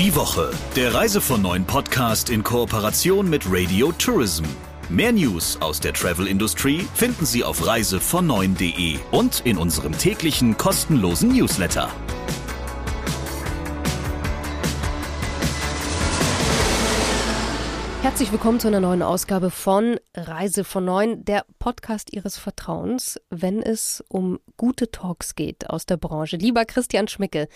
Die Woche, der Reise von neuen Podcast in Kooperation mit Radio Tourism. Mehr News aus der Travel-Industrie finden Sie auf reisevon9.de und in unserem täglichen kostenlosen Newsletter. Herzlich willkommen zu einer neuen Ausgabe von Reise von Neun, der Podcast Ihres Vertrauens, wenn es um gute Talks geht aus der Branche. Lieber Christian Schmicke,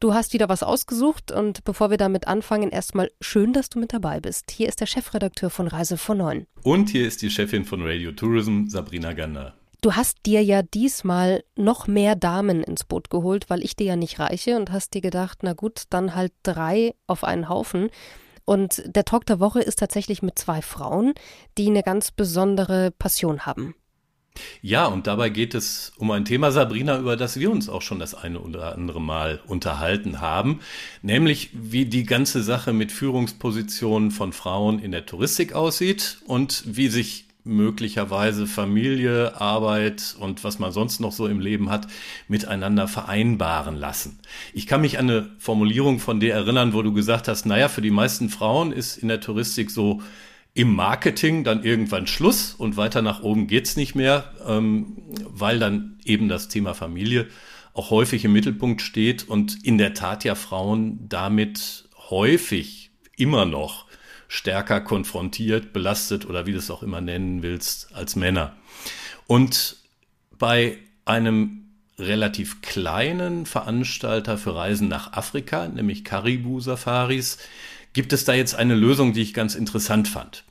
du hast wieder was ausgesucht und bevor wir damit anfangen, erstmal schön, dass du mit dabei bist. Hier ist der Chefredakteur von Reise von Neun. Und hier ist die Chefin von Radio Tourism, Sabrina Gander. Du hast dir ja diesmal noch mehr Damen ins Boot geholt, weil ich dir ja nicht reiche und hast dir gedacht, na gut, dann halt drei auf einen Haufen. Und der Talk der Woche ist tatsächlich mit zwei Frauen, die eine ganz besondere Passion haben. Ja, und dabei geht es um ein Thema, Sabrina, über das wir uns auch schon das eine oder andere Mal unterhalten haben, nämlich wie die ganze Sache mit Führungspositionen von Frauen in der Touristik aussieht und wie sich möglicherweise Familie, Arbeit und was man sonst noch so im Leben hat, miteinander vereinbaren lassen. Ich kann mich an eine Formulierung von dir erinnern, wo du gesagt hast, naja, für die meisten Frauen ist in der Touristik so im Marketing dann irgendwann Schluss und weiter nach oben geht's nicht mehr, ähm, weil dann eben das Thema Familie auch häufig im Mittelpunkt steht und in der Tat ja Frauen damit häufig immer noch stärker konfrontiert, belastet oder wie du es auch immer nennen willst, als Männer. Und bei einem relativ kleinen Veranstalter für Reisen nach Afrika, nämlich Caribou Safaris, gibt es da jetzt eine Lösung, die ich ganz interessant fand.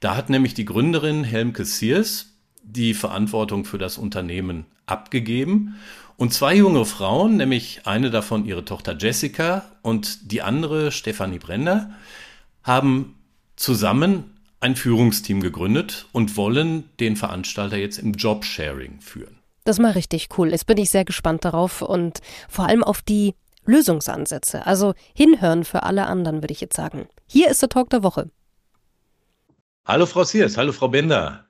Da hat nämlich die Gründerin Helmke Sears die Verantwortung für das Unternehmen abgegeben und zwei junge Frauen, nämlich eine davon ihre Tochter Jessica und die andere Stefanie Brenner, haben zusammen ein Führungsteam gegründet und wollen den Veranstalter jetzt im Jobsharing führen. Das ist mal richtig cool. Jetzt bin ich sehr gespannt darauf und vor allem auf die Lösungsansätze. Also hinhören für alle anderen, würde ich jetzt sagen. Hier ist der Talk der Woche. Hallo Frau Siers, hallo Frau Bender.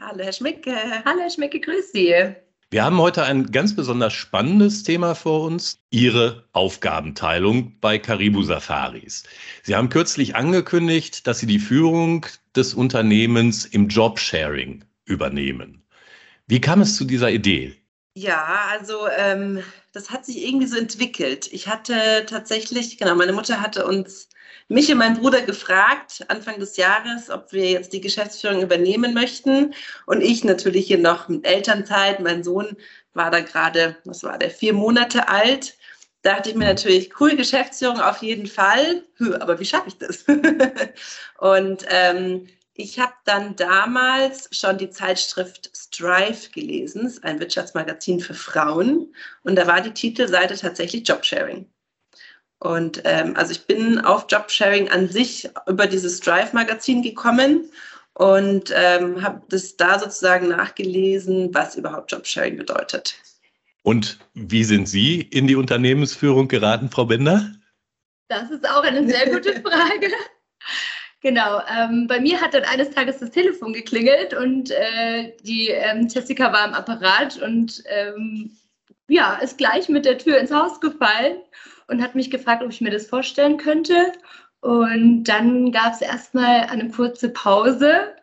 Hallo Herr Schmicke, hallo Herr Schmicke, grüß Sie. Wir haben heute ein ganz besonders spannendes Thema vor uns, Ihre Aufgabenteilung bei Caribou Safaris. Sie haben kürzlich angekündigt, dass Sie die Führung des Unternehmens im Jobsharing übernehmen. Wie kam es zu dieser Idee? Ja, also ähm, das hat sich irgendwie so entwickelt. Ich hatte tatsächlich, genau, meine Mutter hatte uns mich und meinen Bruder gefragt, Anfang des Jahres, ob wir jetzt die Geschäftsführung übernehmen möchten. Und ich natürlich hier noch mit Elternzeit. Mein Sohn war da gerade, was war der, vier Monate alt. Dachte ich mir natürlich, cool, Geschäftsführung auf jeden Fall. Aber wie schaffe ich das? und ähm, ich habe dann damals schon die Zeitschrift Strive gelesen, ein Wirtschaftsmagazin für Frauen. Und da war die Titelseite tatsächlich Jobsharing. Und ähm, also ich bin auf Jobsharing an sich über dieses Drive-Magazin gekommen und ähm, habe das da sozusagen nachgelesen, was überhaupt Jobsharing bedeutet. Und wie sind Sie in die Unternehmensführung geraten, Frau Bender? Das ist auch eine sehr gute Frage. Genau, ähm, bei mir hat dann eines Tages das Telefon geklingelt und äh, die ähm, Jessica war im Apparat und ähm, ja, ist gleich mit der Tür ins Haus gefallen und hat mich gefragt, ob ich mir das vorstellen könnte. Und dann gab es erstmal eine kurze Pause.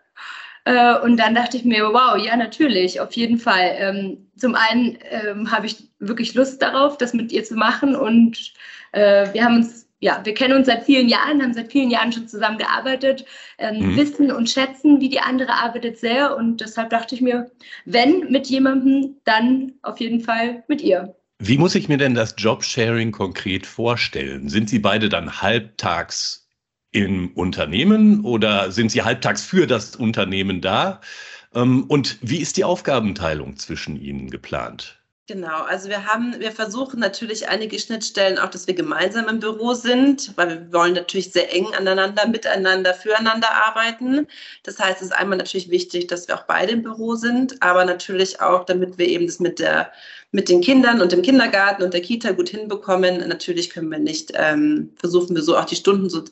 Äh, und dann dachte ich mir, wow, ja, natürlich, auf jeden Fall. Ähm, zum einen ähm, habe ich wirklich Lust darauf, das mit ihr zu machen. Und äh, wir haben uns ja, wir kennen uns seit vielen Jahren, haben seit vielen Jahren schon zusammengearbeitet, ähm, mhm. wissen und schätzen, wie die andere arbeitet sehr. Und deshalb dachte ich mir, wenn mit jemandem, dann auf jeden Fall mit ihr. Wie muss ich mir denn das Jobsharing konkret vorstellen? Sind Sie beide dann halbtags im Unternehmen oder sind Sie halbtags für das Unternehmen da? Ähm, und wie ist die Aufgabenteilung zwischen Ihnen geplant? Genau, also wir haben, wir versuchen natürlich einige Schnittstellen auch, dass wir gemeinsam im Büro sind, weil wir wollen natürlich sehr eng aneinander, miteinander, füreinander arbeiten. Das heißt, es ist einmal natürlich wichtig, dass wir auch beide im Büro sind, aber natürlich auch, damit wir eben das mit der mit den Kindern und dem Kindergarten und der Kita gut hinbekommen. Natürlich können wir nicht, ähm, versuchen wir so auch die Stunden so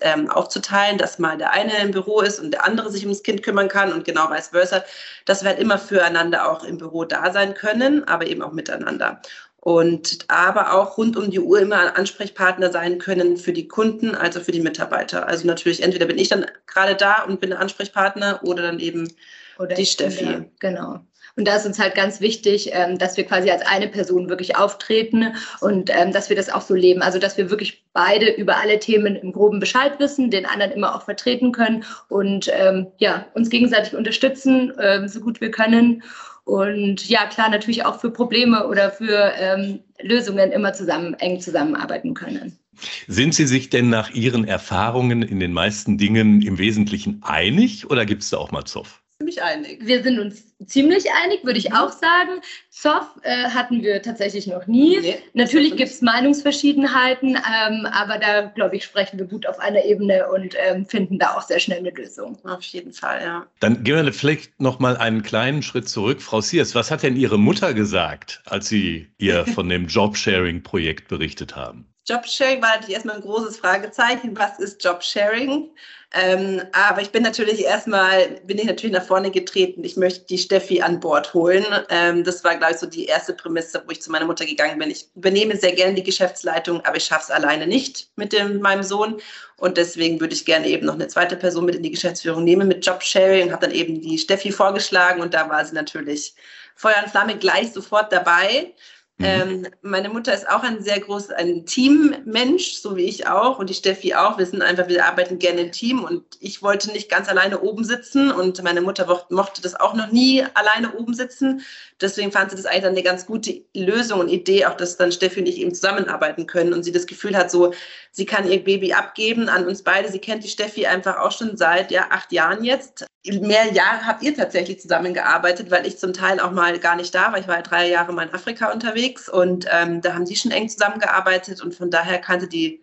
ähm, aufzuteilen, dass mal der eine im Büro ist und der andere sich ums Kind kümmern kann und genau vice versa, dass wir halt immer füreinander auch im Büro da sein können, aber eben auch miteinander. und aber auch rund um die Uhr immer Ansprechpartner sein können für die Kunden, also für die Mitarbeiter. Also natürlich entweder bin ich dann gerade da und bin Ansprechpartner oder dann eben oder die Steffi. Ja, genau. Und da ist uns halt ganz wichtig, ähm, dass wir quasi als eine Person wirklich auftreten und ähm, dass wir das auch so leben. Also dass wir wirklich beide über alle Themen im Groben Bescheid wissen, den anderen immer auch vertreten können und ähm, ja, uns gegenseitig unterstützen, so gut wir können. Und ja, klar, natürlich auch für Probleme oder für ähm, Lösungen immer zusammen, eng zusammenarbeiten können. Sind Sie sich denn nach Ihren Erfahrungen in den meisten Dingen im Wesentlichen einig oder gibt es da auch mal Zoff? Ziemlich einig. Wir sind uns ziemlich einig, würde ich mhm. auch sagen. Zoff äh, hatten wir tatsächlich noch nie. Nee, Natürlich gibt es Meinungsverschiedenheiten, ähm, aber da, glaube ich, sprechen wir gut auf einer Ebene und ähm, finden da auch sehr schnell eine Lösung. Auf jeden Fall, ja. Dann gehen wir vielleicht noch mal einen kleinen Schritt zurück. Frau Siers, was hat denn Ihre Mutter gesagt, als Sie ihr von dem Jobsharing-Projekt berichtet haben? Jobsharing war natürlich erstmal ein großes Fragezeichen. Was ist Jobsharing? Ähm, aber ich bin natürlich erstmal, bin ich natürlich nach vorne getreten. Ich möchte die Steffi an Bord holen. Ähm, das war, glaube ich, so die erste Prämisse, wo ich zu meiner Mutter gegangen bin. Ich übernehme sehr gerne die Geschäftsleitung, aber ich schaffe es alleine nicht mit dem, meinem Sohn. Und deswegen würde ich gerne eben noch eine zweite Person mit in die Geschäftsführung nehmen mit Jobsharing und habe dann eben die Steffi vorgeschlagen und da war sie natürlich Feuer und Flamme gleich sofort dabei. Mhm. Ähm, meine Mutter ist auch ein sehr großes, ein Teammensch, so wie ich auch und die Steffi auch. Wir sind einfach, wir arbeiten gerne im Team und ich wollte nicht ganz alleine oben sitzen und meine Mutter mochte das auch noch nie alleine oben sitzen. Deswegen fand sie das eigentlich dann eine ganz gute Lösung und Idee, auch dass dann Steffi und ich eben zusammenarbeiten können und sie das Gefühl hat, so, sie kann ihr Baby abgeben an uns beide. Sie kennt die Steffi einfach auch schon seit ja, acht Jahren jetzt. Mehr Jahre habt ihr tatsächlich zusammengearbeitet, weil ich zum Teil auch mal gar nicht da war. Ich war ja drei Jahre mal in Afrika unterwegs und ähm, da haben sie schon eng zusammengearbeitet und von daher kannte die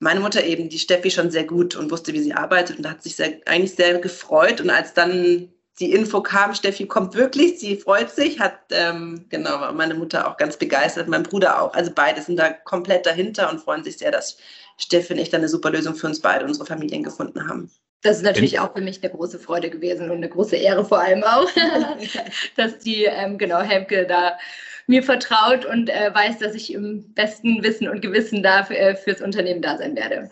meine Mutter eben die Steffi schon sehr gut und wusste, wie sie arbeitet und hat sich sehr, eigentlich sehr gefreut. Und als dann die Info kam, Steffi kommt wirklich, sie freut sich, hat ähm, genau meine Mutter auch ganz begeistert, mein Bruder auch. Also beide sind da komplett dahinter und freuen sich sehr, dass Steffi und ich dann eine super Lösung für uns beide, unsere Familien gefunden haben. Das ist natürlich auch für mich eine große Freude gewesen und eine große Ehre vor allem auch, dass die, ähm, genau, Helmke da mir vertraut und äh, weiß, dass ich im besten Wissen und Gewissen da äh, fürs Unternehmen da sein werde.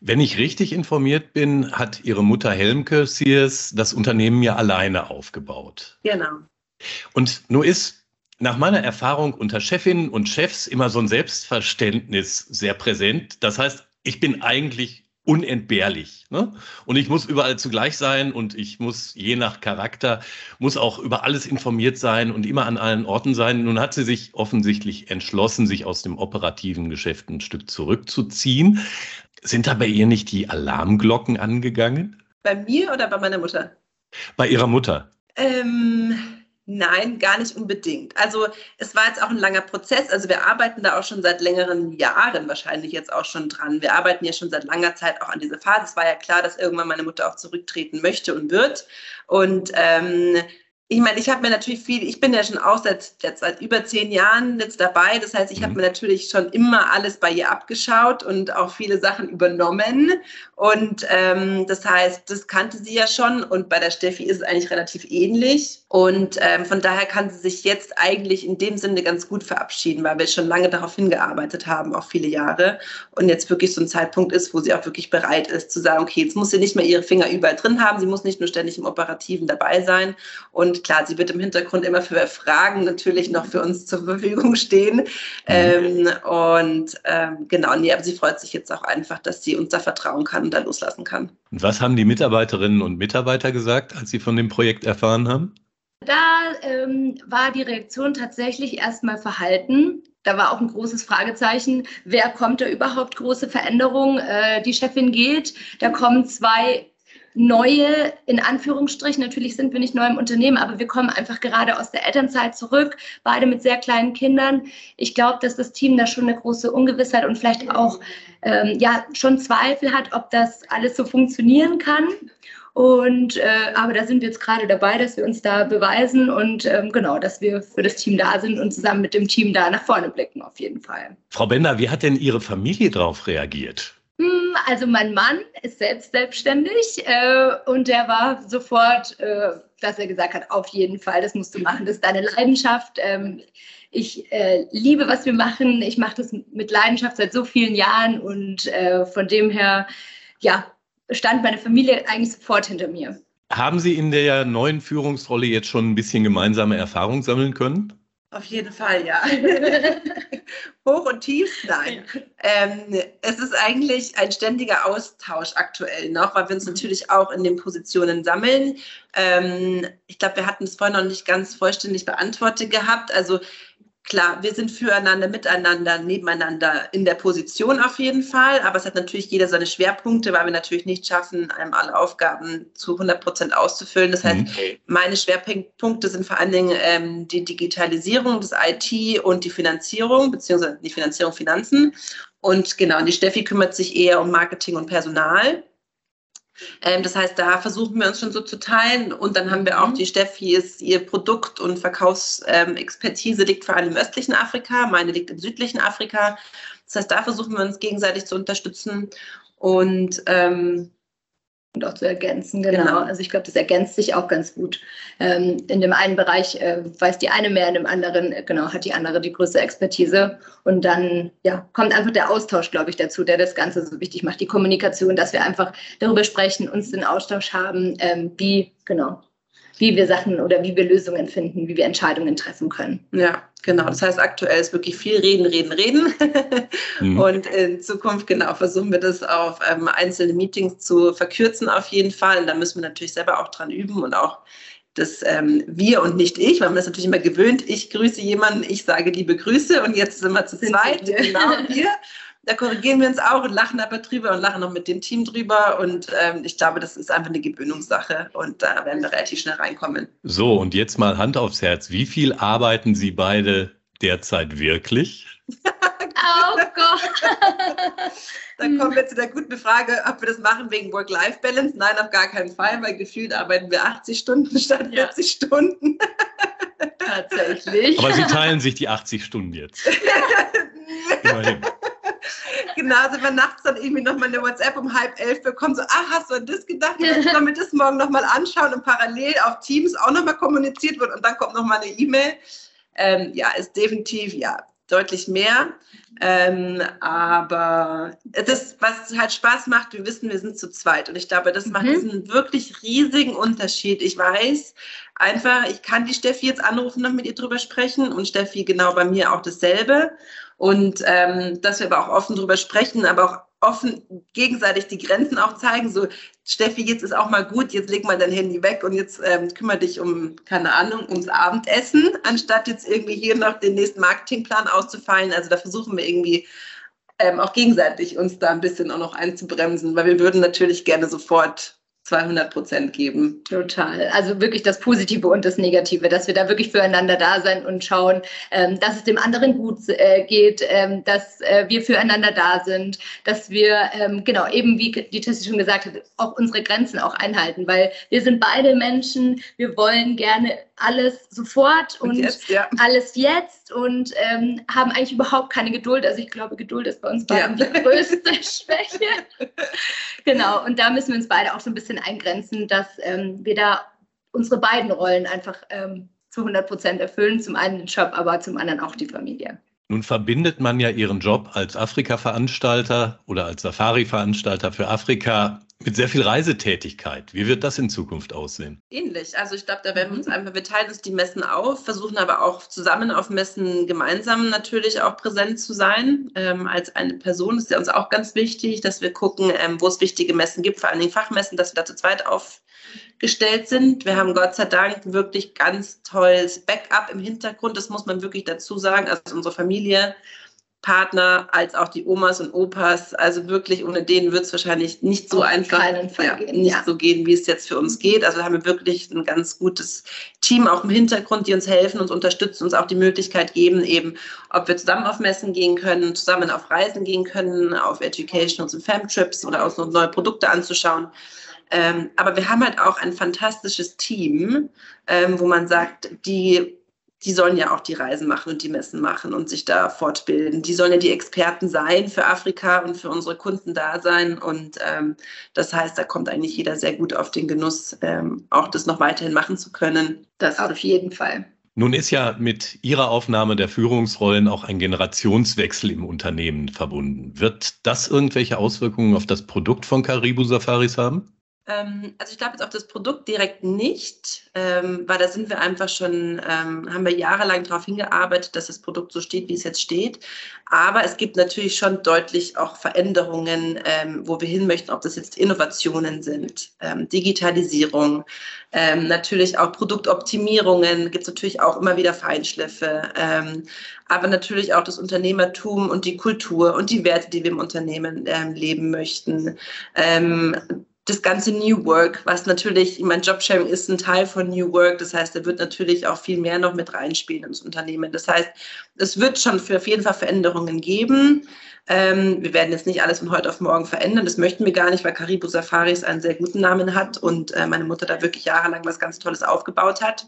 Wenn ich richtig informiert bin, hat Ihre Mutter Helmke Sears das Unternehmen ja alleine aufgebaut. Genau. Und nur ist nach meiner Erfahrung unter Chefinnen und Chefs immer so ein Selbstverständnis sehr präsent. Das heißt, ich bin eigentlich unentbehrlich. Ne? Und ich muss überall zugleich sein und ich muss je nach Charakter, muss auch über alles informiert sein und immer an allen Orten sein. Nun hat sie sich offensichtlich entschlossen, sich aus dem operativen Geschäft ein Stück zurückzuziehen. Sind da bei ihr nicht die Alarmglocken angegangen? Bei mir oder bei meiner Mutter? Bei ihrer Mutter. Ähm, nein, gar nicht unbedingt. Also es war jetzt auch ein langer Prozess. Also wir arbeiten da auch schon seit längeren Jahren wahrscheinlich jetzt auch schon dran. Wir arbeiten ja schon seit langer Zeit auch an dieser Phase. Es war ja klar, dass irgendwann meine Mutter auch zurücktreten möchte und wird. Und ähm, ich meine, ich habe mir natürlich viel, ich bin ja schon auch seit, seit über zehn Jahren jetzt dabei. Das heißt, ich habe mhm. mir natürlich schon immer alles bei ihr abgeschaut und auch viele Sachen übernommen. Und ähm, das heißt, das kannte sie ja schon. Und bei der Steffi ist es eigentlich relativ ähnlich. Und ähm, von daher kann sie sich jetzt eigentlich in dem Sinne ganz gut verabschieden, weil wir schon lange darauf hingearbeitet haben, auch viele Jahre. Und jetzt wirklich so ein Zeitpunkt ist, wo sie auch wirklich bereit ist zu sagen, okay, jetzt muss sie nicht mehr ihre Finger überall drin haben. Sie muss nicht nur ständig im Operativen dabei sein. Und klar, sie wird im Hintergrund immer für Fragen natürlich noch für uns zur Verfügung stehen. Mhm. Ähm, und ähm, genau, nee, aber sie freut sich jetzt auch einfach, dass sie uns da vertrauen kann und da loslassen kann. Und was haben die Mitarbeiterinnen und Mitarbeiter gesagt, als sie von dem Projekt erfahren haben? Da ähm, war die Reaktion tatsächlich erstmal verhalten. Da war auch ein großes Fragezeichen, wer kommt da überhaupt große Veränderungen? Äh, die Chefin geht, da kommen zwei neue, in Anführungsstrichen, natürlich sind wir nicht neu im Unternehmen, aber wir kommen einfach gerade aus der Elternzeit zurück, beide mit sehr kleinen Kindern. Ich glaube, dass das Team da schon eine große Ungewissheit und vielleicht auch ähm, ja, schon Zweifel hat, ob das alles so funktionieren kann. Und äh, aber da sind wir jetzt gerade dabei, dass wir uns da beweisen und ähm, genau, dass wir für das Team da sind und zusammen mit dem Team da nach vorne blicken, auf jeden Fall. Frau Bender, wie hat denn Ihre Familie darauf reagiert? Hm, also mein Mann ist selbst selbstständig äh, und der war sofort, äh, dass er gesagt hat, auf jeden Fall, das musst du machen, das ist deine Leidenschaft. Ähm, ich äh, liebe, was wir machen. Ich mache das mit Leidenschaft seit so vielen Jahren und äh, von dem her, ja, stand meine Familie eigentlich sofort hinter mir. Haben Sie in der neuen Führungsrolle jetzt schon ein bisschen gemeinsame Erfahrung sammeln können? Auf jeden Fall, ja. Hoch und tief, nein. Ja. Ähm, es ist eigentlich ein ständiger Austausch aktuell noch, weil wir uns natürlich auch in den Positionen sammeln. Ähm, ich glaube, wir hatten es vorhin noch nicht ganz vollständig beantwortet gehabt. Also Klar, wir sind füreinander, miteinander, nebeneinander in der Position auf jeden Fall, aber es hat natürlich jeder seine Schwerpunkte, weil wir natürlich nicht schaffen, einem alle Aufgaben zu 100 Prozent auszufüllen. Das heißt, mhm. meine Schwerpunkte sind vor allen Dingen ähm, die Digitalisierung, das IT und die Finanzierung, beziehungsweise die Finanzierung Finanzen. Und genau, die Steffi kümmert sich eher um Marketing und Personal. Ähm, das heißt, da versuchen wir uns schon so zu teilen. Und dann haben wir auch mhm. die Steffi, ist ihr Produkt- und Verkaufsexpertise liegt vor allem im östlichen Afrika, meine liegt im südlichen Afrika. Das heißt, da versuchen wir uns gegenseitig zu unterstützen. Und ähm, und auch zu ergänzen, genau. genau. Also ich glaube, das ergänzt sich auch ganz gut. Ähm, in dem einen Bereich äh, weiß die eine mehr, in dem anderen, äh, genau, hat die andere die größte Expertise. Und dann ja, kommt einfach der Austausch, glaube ich, dazu, der das Ganze so wichtig macht. Die Kommunikation, dass wir einfach darüber sprechen, uns den Austausch haben, ähm, wie, genau, wie wir Sachen oder wie wir Lösungen finden, wie wir Entscheidungen treffen können. Ja, genau. Das heißt, aktuell ist wirklich viel reden, reden, reden. mhm. Und in Zukunft, genau, versuchen wir das auf ähm, einzelne Meetings zu verkürzen auf jeden Fall. Und da müssen wir natürlich selber auch dran üben und auch das ähm, wir und nicht ich, weil man das natürlich immer gewöhnt. Ich grüße jemanden, ich sage liebe Grüße und jetzt sind wir zu zweit, genau wir. Da korrigieren wir uns auch und lachen aber drüber und lachen auch mit dem Team drüber. Und ähm, ich glaube, das ist einfach eine Gewöhnungssache und da werden wir relativ schnell reinkommen. So, und jetzt mal Hand aufs Herz. Wie viel arbeiten Sie beide derzeit wirklich? oh Gott. Da kommen wir zu der guten Frage, ob wir das machen wegen Work-Life-Balance. Nein, auf gar keinen Fall, weil gefühlt arbeiten wir 80 Stunden statt 40 ja. Stunden. Tatsächlich. Aber Sie teilen sich die 80 Stunden jetzt. Immerhin genau, sind wir nachts dann irgendwie nochmal eine WhatsApp um halb elf bekommen, so, ach, hast du an das gedacht? Soll mir das morgen nochmal anschauen und parallel auf Teams auch nochmal kommuniziert wird und dann kommt nochmal eine E-Mail. Ähm, ja, ist definitiv, ja, deutlich mehr. Ähm, aber das, was halt Spaß macht, wir wissen, wir sind zu zweit. Und ich glaube, das macht mhm. diesen wirklich riesigen Unterschied. Ich weiß einfach, ich kann die Steffi jetzt anrufen, noch mit ihr drüber sprechen und Steffi genau bei mir auch dasselbe. Und ähm, dass wir aber auch offen drüber sprechen, aber auch offen gegenseitig die Grenzen auch zeigen. So, Steffi, jetzt ist auch mal gut, jetzt leg mal dein Handy weg und jetzt ähm, kümmere dich um, keine Ahnung, ums Abendessen, anstatt jetzt irgendwie hier noch den nächsten Marketingplan auszufallen. Also da versuchen wir irgendwie ähm, auch gegenseitig uns da ein bisschen auch noch einzubremsen, weil wir würden natürlich gerne sofort 200 Prozent geben. Total. Also wirklich das Positive und das Negative, dass wir da wirklich füreinander da sein und schauen, ähm, dass es dem anderen gut äh, geht, ähm, dass äh, wir füreinander da sind, dass wir, ähm, genau, eben wie die Tessie schon gesagt hat, auch unsere Grenzen auch einhalten, weil wir sind beide Menschen, wir wollen gerne alles sofort und, und jetzt, ja. alles jetzt und ähm, haben eigentlich überhaupt keine Geduld. Also ich glaube, Geduld ist bei uns beiden ja. die größte Schwäche. genau, und da müssen wir uns beide auch so ein bisschen eingrenzen, dass ähm, wir da unsere beiden Rollen einfach ähm, zu 100 Prozent erfüllen. Zum einen den Job, aber zum anderen auch die Familie. Nun verbindet man ja Ihren Job als Afrika-Veranstalter oder als Safari-Veranstalter für Afrika mit sehr viel Reisetätigkeit. Wie wird das in Zukunft aussehen? Ähnlich. Also ich glaube, da werden wir uns einfach, wir teilen uns die Messen auf, versuchen aber auch zusammen auf Messen gemeinsam natürlich auch präsent zu sein. Ähm, als eine Person ist ja uns auch ganz wichtig, dass wir gucken, ähm, wo es wichtige Messen gibt, vor allen Dingen Fachmessen, dass wir da zu zweit aufgestellt sind. Wir haben Gott sei Dank wirklich ganz tolles Backup im Hintergrund. Das muss man wirklich dazu sagen. Also unsere Familie Partner als auch die Omas und Opas. Also wirklich, ohne denen wird es wahrscheinlich nicht so Auf einfach ja, gehen, nicht ja. so gehen, wie es jetzt für uns geht. Also haben wir wirklich ein ganz gutes Team auch im Hintergrund, die uns helfen, uns unterstützen, uns auch die Möglichkeit geben, eben, ob wir zusammen auf Messen gehen können, zusammen auf Reisen gehen können, auf Educationals und Fam-Trips oder auch neue Produkte anzuschauen. Ähm, aber wir haben halt auch ein fantastisches Team, ähm, wo man sagt, die die sollen ja auch die Reisen machen und die Messen machen und sich da fortbilden. Die sollen ja die Experten sein für Afrika und für unsere Kunden da sein. Und ähm, das heißt, da kommt eigentlich jeder sehr gut auf den Genuss, ähm, auch das noch weiterhin machen zu können. Das auf jeden Fall. Nun ist ja mit Ihrer Aufnahme der Führungsrollen auch ein Generationswechsel im Unternehmen verbunden. Wird das irgendwelche Auswirkungen auf das Produkt von Caribou Safaris haben? Ähm, also ich glaube jetzt auf das Produkt direkt nicht, ähm, weil da sind wir einfach schon, ähm, haben wir jahrelang darauf hingearbeitet, dass das Produkt so steht, wie es jetzt steht. Aber es gibt natürlich schon deutlich auch Veränderungen, ähm, wo wir hin möchten, ob das jetzt Innovationen sind, ähm, Digitalisierung, ähm, natürlich auch Produktoptimierungen, gibt es natürlich auch immer wieder Feinschliffe, aber natürlich auch das Unternehmertum und die Kultur und die Werte, die wir im Unternehmen leben möchten das ganze New Work, was natürlich, ich meine, Jobsharing ist ein Teil von New Work. Das heißt, da wird natürlich auch viel mehr noch mit reinspielen ins Unternehmen. Das heißt, es wird schon für auf jeden Fall Veränderungen geben. Ähm, wir werden jetzt nicht alles von heute auf morgen verändern. Das möchten wir gar nicht, weil Caribou Safaris einen sehr guten Namen hat und äh, meine Mutter da wirklich jahrelang was ganz Tolles aufgebaut hat.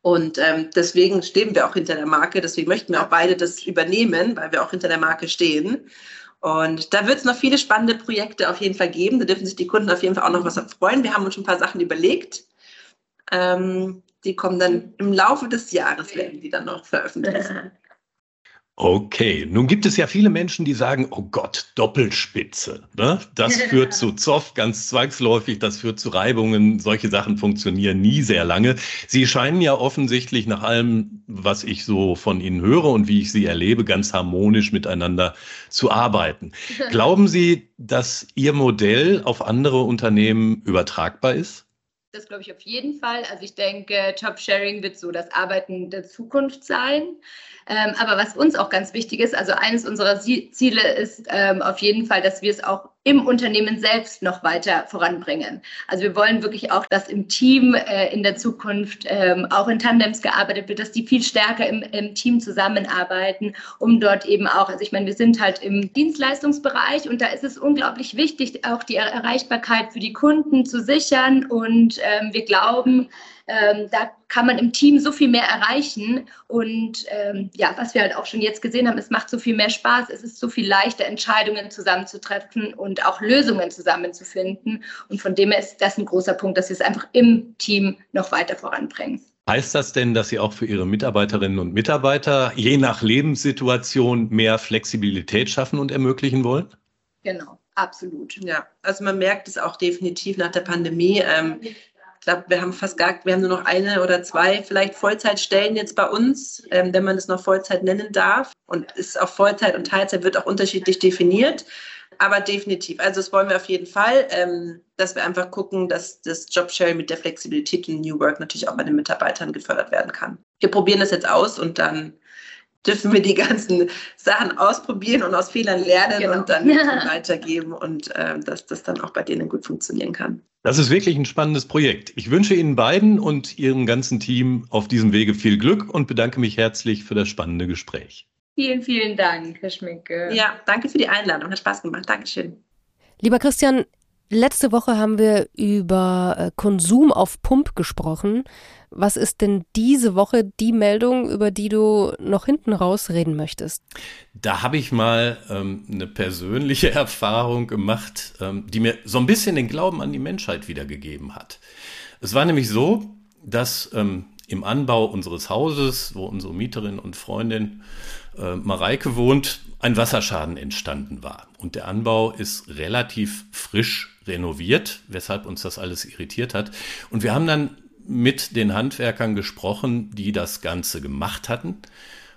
Und ähm, deswegen stehen wir auch hinter der Marke. Deswegen möchten wir auch beide das übernehmen, weil wir auch hinter der Marke stehen. Und da wird es noch viele spannende Projekte auf jeden Fall geben. Da dürfen sich die Kunden auf jeden Fall auch noch was freuen. Wir haben uns schon ein paar Sachen überlegt. Ähm, die kommen dann im Laufe des Jahres, werden die dann noch veröffentlicht. Okay, nun gibt es ja viele Menschen, die sagen, oh Gott, Doppelspitze. Ne? Das führt zu Zoff ganz zwangsläufig, das führt zu Reibungen. Solche Sachen funktionieren nie sehr lange. Sie scheinen ja offensichtlich nach allem, was ich so von Ihnen höre und wie ich Sie erlebe, ganz harmonisch miteinander zu arbeiten. Glauben Sie, dass Ihr Modell auf andere Unternehmen übertragbar ist? Das glaube ich auf jeden Fall. Also ich denke, Top-Sharing wird so das Arbeiten der Zukunft sein. Ähm, aber was uns auch ganz wichtig ist, also eines unserer Ziele ist ähm, auf jeden Fall, dass wir es auch im Unternehmen selbst noch weiter voranbringen. Also wir wollen wirklich auch, dass im Team äh, in der Zukunft ähm, auch in Tandems gearbeitet wird, dass die viel stärker im, im, Team zusammenarbeiten, um dort eben auch, also ich meine, wir sind halt im Dienstleistungsbereich und da ist es unglaublich wichtig, auch die Erreichbarkeit für die Kunden zu sichern und ähm, wir glauben, ähm, da kann man im Team so viel mehr erreichen. Und ähm, ja, was wir halt auch schon jetzt gesehen haben, es macht so viel mehr Spaß, es ist so viel leichter, Entscheidungen zusammenzutreffen und auch Lösungen zusammenzufinden. Und von dem her ist das ein großer Punkt, dass wir es einfach im Team noch weiter voranbringen. Heißt das denn, dass Sie auch für Ihre Mitarbeiterinnen und Mitarbeiter je nach Lebenssituation mehr Flexibilität schaffen und ermöglichen wollen? Genau, absolut. Ja, also man merkt es auch definitiv nach der Pandemie. Ähm, glaube, wir haben fast gar, wir haben nur noch eine oder zwei vielleicht Vollzeitstellen jetzt bei uns, ähm, wenn man es noch Vollzeit nennen darf. Und ist auch Vollzeit und Teilzeit wird auch unterschiedlich definiert. Aber definitiv. Also das wollen wir auf jeden Fall, ähm, dass wir einfach gucken, dass das Jobsharing mit der Flexibilität und New Work natürlich auch bei den Mitarbeitern gefördert werden kann. Wir probieren das jetzt aus und dann dürfen wir die ganzen Sachen ausprobieren und aus Fehlern lernen genau. und dann weitergeben und äh, dass das dann auch bei denen gut funktionieren kann. Das ist wirklich ein spannendes Projekt. Ich wünsche Ihnen beiden und Ihrem ganzen Team auf diesem Wege viel Glück und bedanke mich herzlich für das spannende Gespräch. Vielen, vielen Dank, Herr Schminke. Ja, danke für die Einladung. Hat Spaß gemacht. Dankeschön. Lieber Christian, Letzte Woche haben wir über äh, Konsum auf Pump gesprochen. Was ist denn diese Woche die Meldung, über die du noch hinten raus reden möchtest? Da habe ich mal ähm, eine persönliche Erfahrung gemacht, ähm, die mir so ein bisschen den Glauben an die Menschheit wiedergegeben hat. Es war nämlich so, dass ähm, im Anbau unseres Hauses, wo unsere Mieterin und Freundin äh, Mareike wohnt, ein Wasserschaden entstanden war. Und der Anbau ist relativ frisch renoviert, weshalb uns das alles irritiert hat. Und wir haben dann mit den Handwerkern gesprochen, die das Ganze gemacht hatten.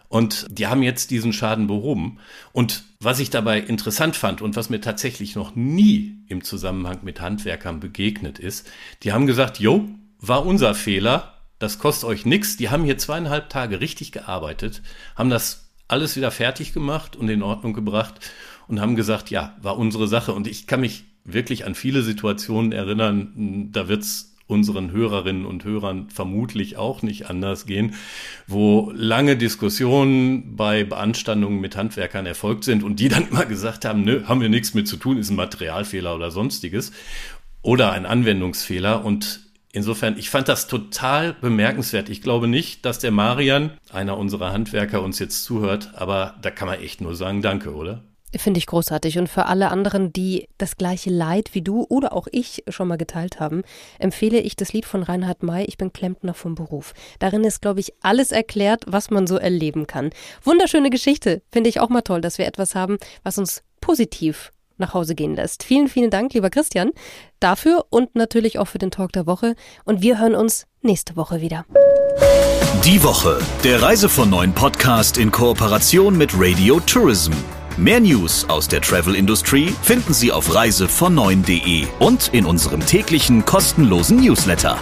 Und die haben jetzt diesen Schaden behoben. Und was ich dabei interessant fand und was mir tatsächlich noch nie im Zusammenhang mit Handwerkern begegnet ist, die haben gesagt, jo, war unser Fehler, das kostet euch nichts. Die haben hier zweieinhalb Tage richtig gearbeitet, haben das alles wieder fertig gemacht und in Ordnung gebracht und haben gesagt, ja, war unsere Sache. Und ich kann mich wirklich an viele Situationen erinnern, da wird es unseren Hörerinnen und Hörern vermutlich auch nicht anders gehen, wo lange Diskussionen bei Beanstandungen mit Handwerkern erfolgt sind und die dann immer gesagt haben, nö, haben wir nichts mit zu tun, ist ein Materialfehler oder sonstiges oder ein Anwendungsfehler und Insofern, ich fand das total bemerkenswert. Ich glaube nicht, dass der Marian, einer unserer Handwerker, uns jetzt zuhört, aber da kann man echt nur sagen, danke, oder? Finde ich großartig. Und für alle anderen, die das gleiche Leid wie du oder auch ich schon mal geteilt haben, empfehle ich das Lied von Reinhard May, Ich bin Klempner vom Beruf. Darin ist, glaube ich, alles erklärt, was man so erleben kann. Wunderschöne Geschichte. Finde ich auch mal toll, dass wir etwas haben, was uns positiv nach Hause gehen lässt. Vielen, vielen Dank, lieber Christian, dafür und natürlich auch für den Talk der Woche. Und wir hören uns nächste Woche wieder. Die Woche, der Reise von neuen Podcast in Kooperation mit Radio Tourism. Mehr News aus der Travel Industry finden Sie auf reisevon9.de und in unserem täglichen kostenlosen Newsletter.